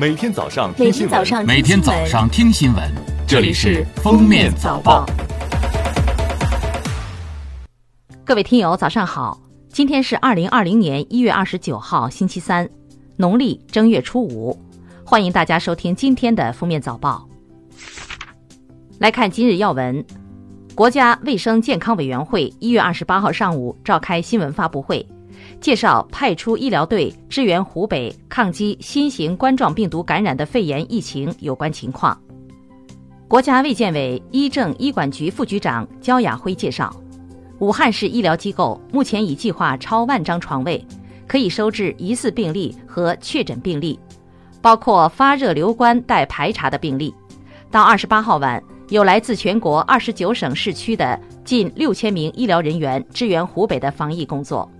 每天早上听新闻，天早上每天早上听新闻，这里是《封面早报》。各位听友，早上好！今天是二零二零年一月二十九号，星期三，农历正月初五。欢迎大家收听今天的《封面早报》。来看今日要闻：国家卫生健康委员会一月二十八号上午召开新闻发布会，介绍派出医疗队支援湖北抗击新型冠状病毒感染的肺炎疫情有关情况。国家卫健委医政医管局副局长焦亚辉介绍。武汉市医疗机构目前已计划超万张床位，可以收治疑似病例和确诊病例，包括发热留观待排查的病例。到二十八号晚，有来自全国二十九省市区的近六千名医疗人员支援湖北的防疫工作。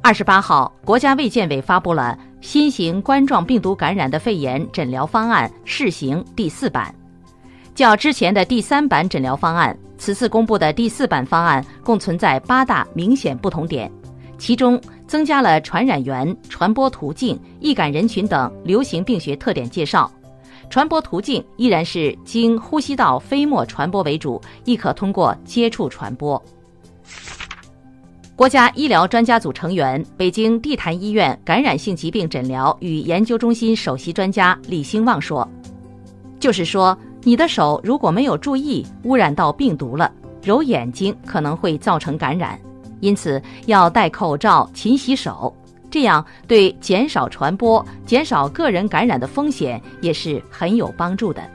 二十八号，国家卫健委发布了新型冠状病毒感染的肺炎诊疗方案试行第四版，较之前的第三版诊疗方案。此次公布的第四版方案共存在八大明显不同点，其中增加了传染源、传播途径、易感人群等流行病学特点介绍。传播途径依然是经呼吸道飞沫传播为主，亦可通过接触传播。国家医疗专家组成员、北京地坛医院感染性疾病诊疗与研究中心首席专家李兴旺说：“就是说。”你的手如果没有注意污染到病毒了，揉眼睛可能会造成感染，因此要戴口罩、勤洗手，这样对减少传播、减少个人感染的风险也是很有帮助的。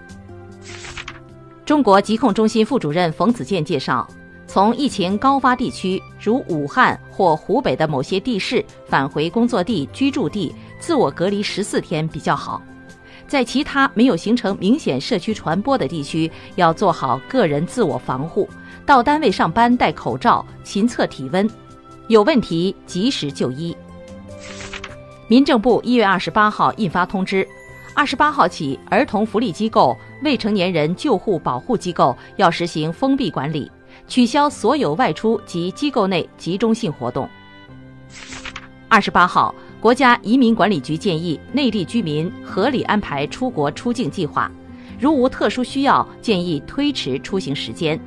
中国疾控中心副主任冯子健介绍，从疫情高发地区如武汉或湖北的某些地市返回工作地、居住地，自我隔离十四天比较好。在其他没有形成明显社区传播的地区，要做好个人自我防护，到单位上班戴口罩，勤测体温，有问题及时就医。民政部一月二十八号印发通知，二十八号起，儿童福利机构、未成年人救护保护机构要实行封闭管理，取消所有外出及机构内集中性活动。二十八号。国家移民管理局建议内地居民合理安排出国出境计划，如无特殊需要，建议推迟出行时间。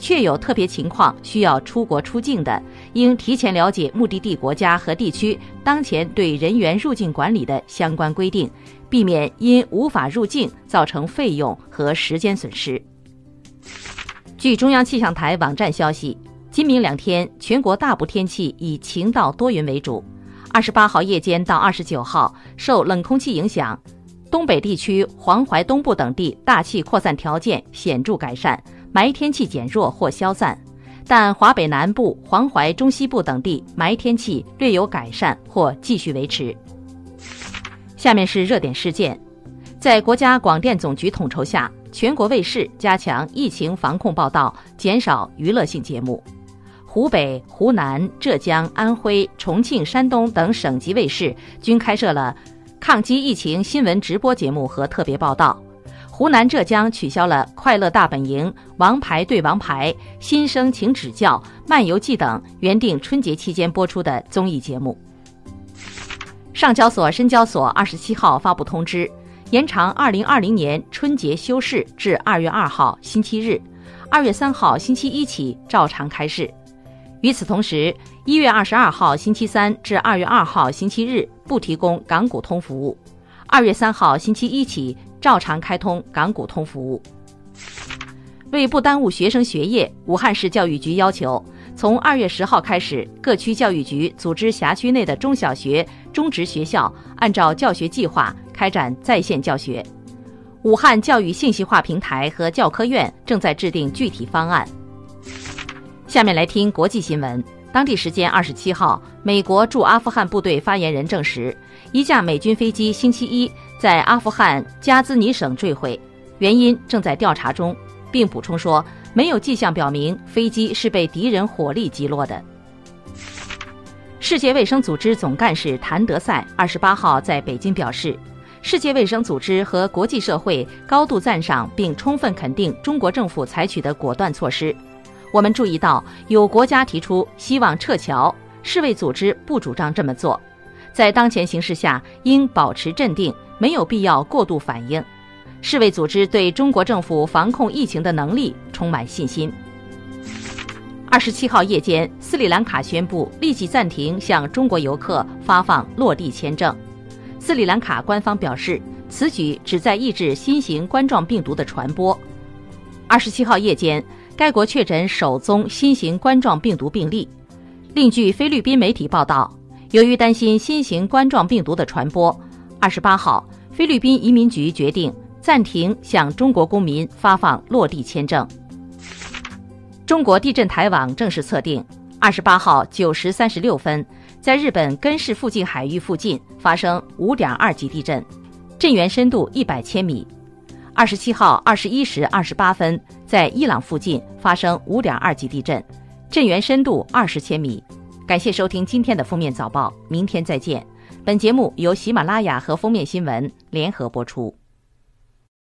确有特别情况需要出国出境的，应提前了解目的地国家和地区当前对人员入境管理的相关规定，避免因无法入境造成费用和时间损失。据中央气象台网站消息，今明两天全国大部天气以晴到多云为主。二十八号夜间到二十九号，受冷空气影响，东北地区、黄淮东部等地大气扩散条件显著改善，霾天气减弱或消散；但华北南部、黄淮中西部等地霾天气略有改善或继续维持。下面是热点事件，在国家广电总局统筹下，全国卫视加强疫情防控报道，减少娱乐性节目。湖北、湖南、浙江、安徽、重庆、山东等省级卫视均开设了抗击疫情新闻直播节目和特别报道。湖南、浙江取消了《快乐大本营》《王牌对王牌》《新生请指教》《漫游记》等原定春节期间播出的综艺节目。上交所、深交所二十七号发布通知，延长二零二零年春节休市至二月二号星期日，二月三号星期一起照常开市。与此同时，一月二十二号星期三至二月二号星期日不提供港股通服务；二月三号星期一起照常开通港股通服务。为不耽误学生学业，武汉市教育局要求，从二月十号开始，各区教育局组织辖区内的中小学、中职学校按照教学计划开展在线教学。武汉教育信息化平台和教科院正在制定具体方案。下面来听国际新闻。当地时间二十七号，美国驻阿富汗部队发言人证实，一架美军飞机星期一在阿富汗加兹尼省坠毁，原因正在调查中，并补充说，没有迹象表明飞机是被敌人火力击落的。世界卫生组织总干事谭德赛二十八号在北京表示，世界卫生组织和国际社会高度赞赏并充分肯定中国政府采取的果断措施。我们注意到有国家提出希望撤侨，世卫组织不主张这么做。在当前形势下，应保持镇定，没有必要过度反应。世卫组织对中国政府防控疫情的能力充满信心。二十七号夜间，斯里兰卡宣布立即暂停向中国游客发放落地签证。斯里兰卡官方表示，此举旨在抑制新型冠状病毒的传播。二十七号夜间，该国确诊首宗新型冠状病毒病例。另据菲律宾媒体报道，由于担心新型冠状病毒的传播，二十八号，菲律宾移民局决定。暂停向中国公民发放落地签证。中国地震台网正式测定，二十八号九时三十六分，在日本根室附近海域附近发生五点二级地震，震源深度一百千米。二十七号二十一时二十八分，在伊朗附近发生五点二级地震，震源深度二十千米。感谢收听今天的封面早报，明天再见。本节目由喜马拉雅和封面新闻联合播出。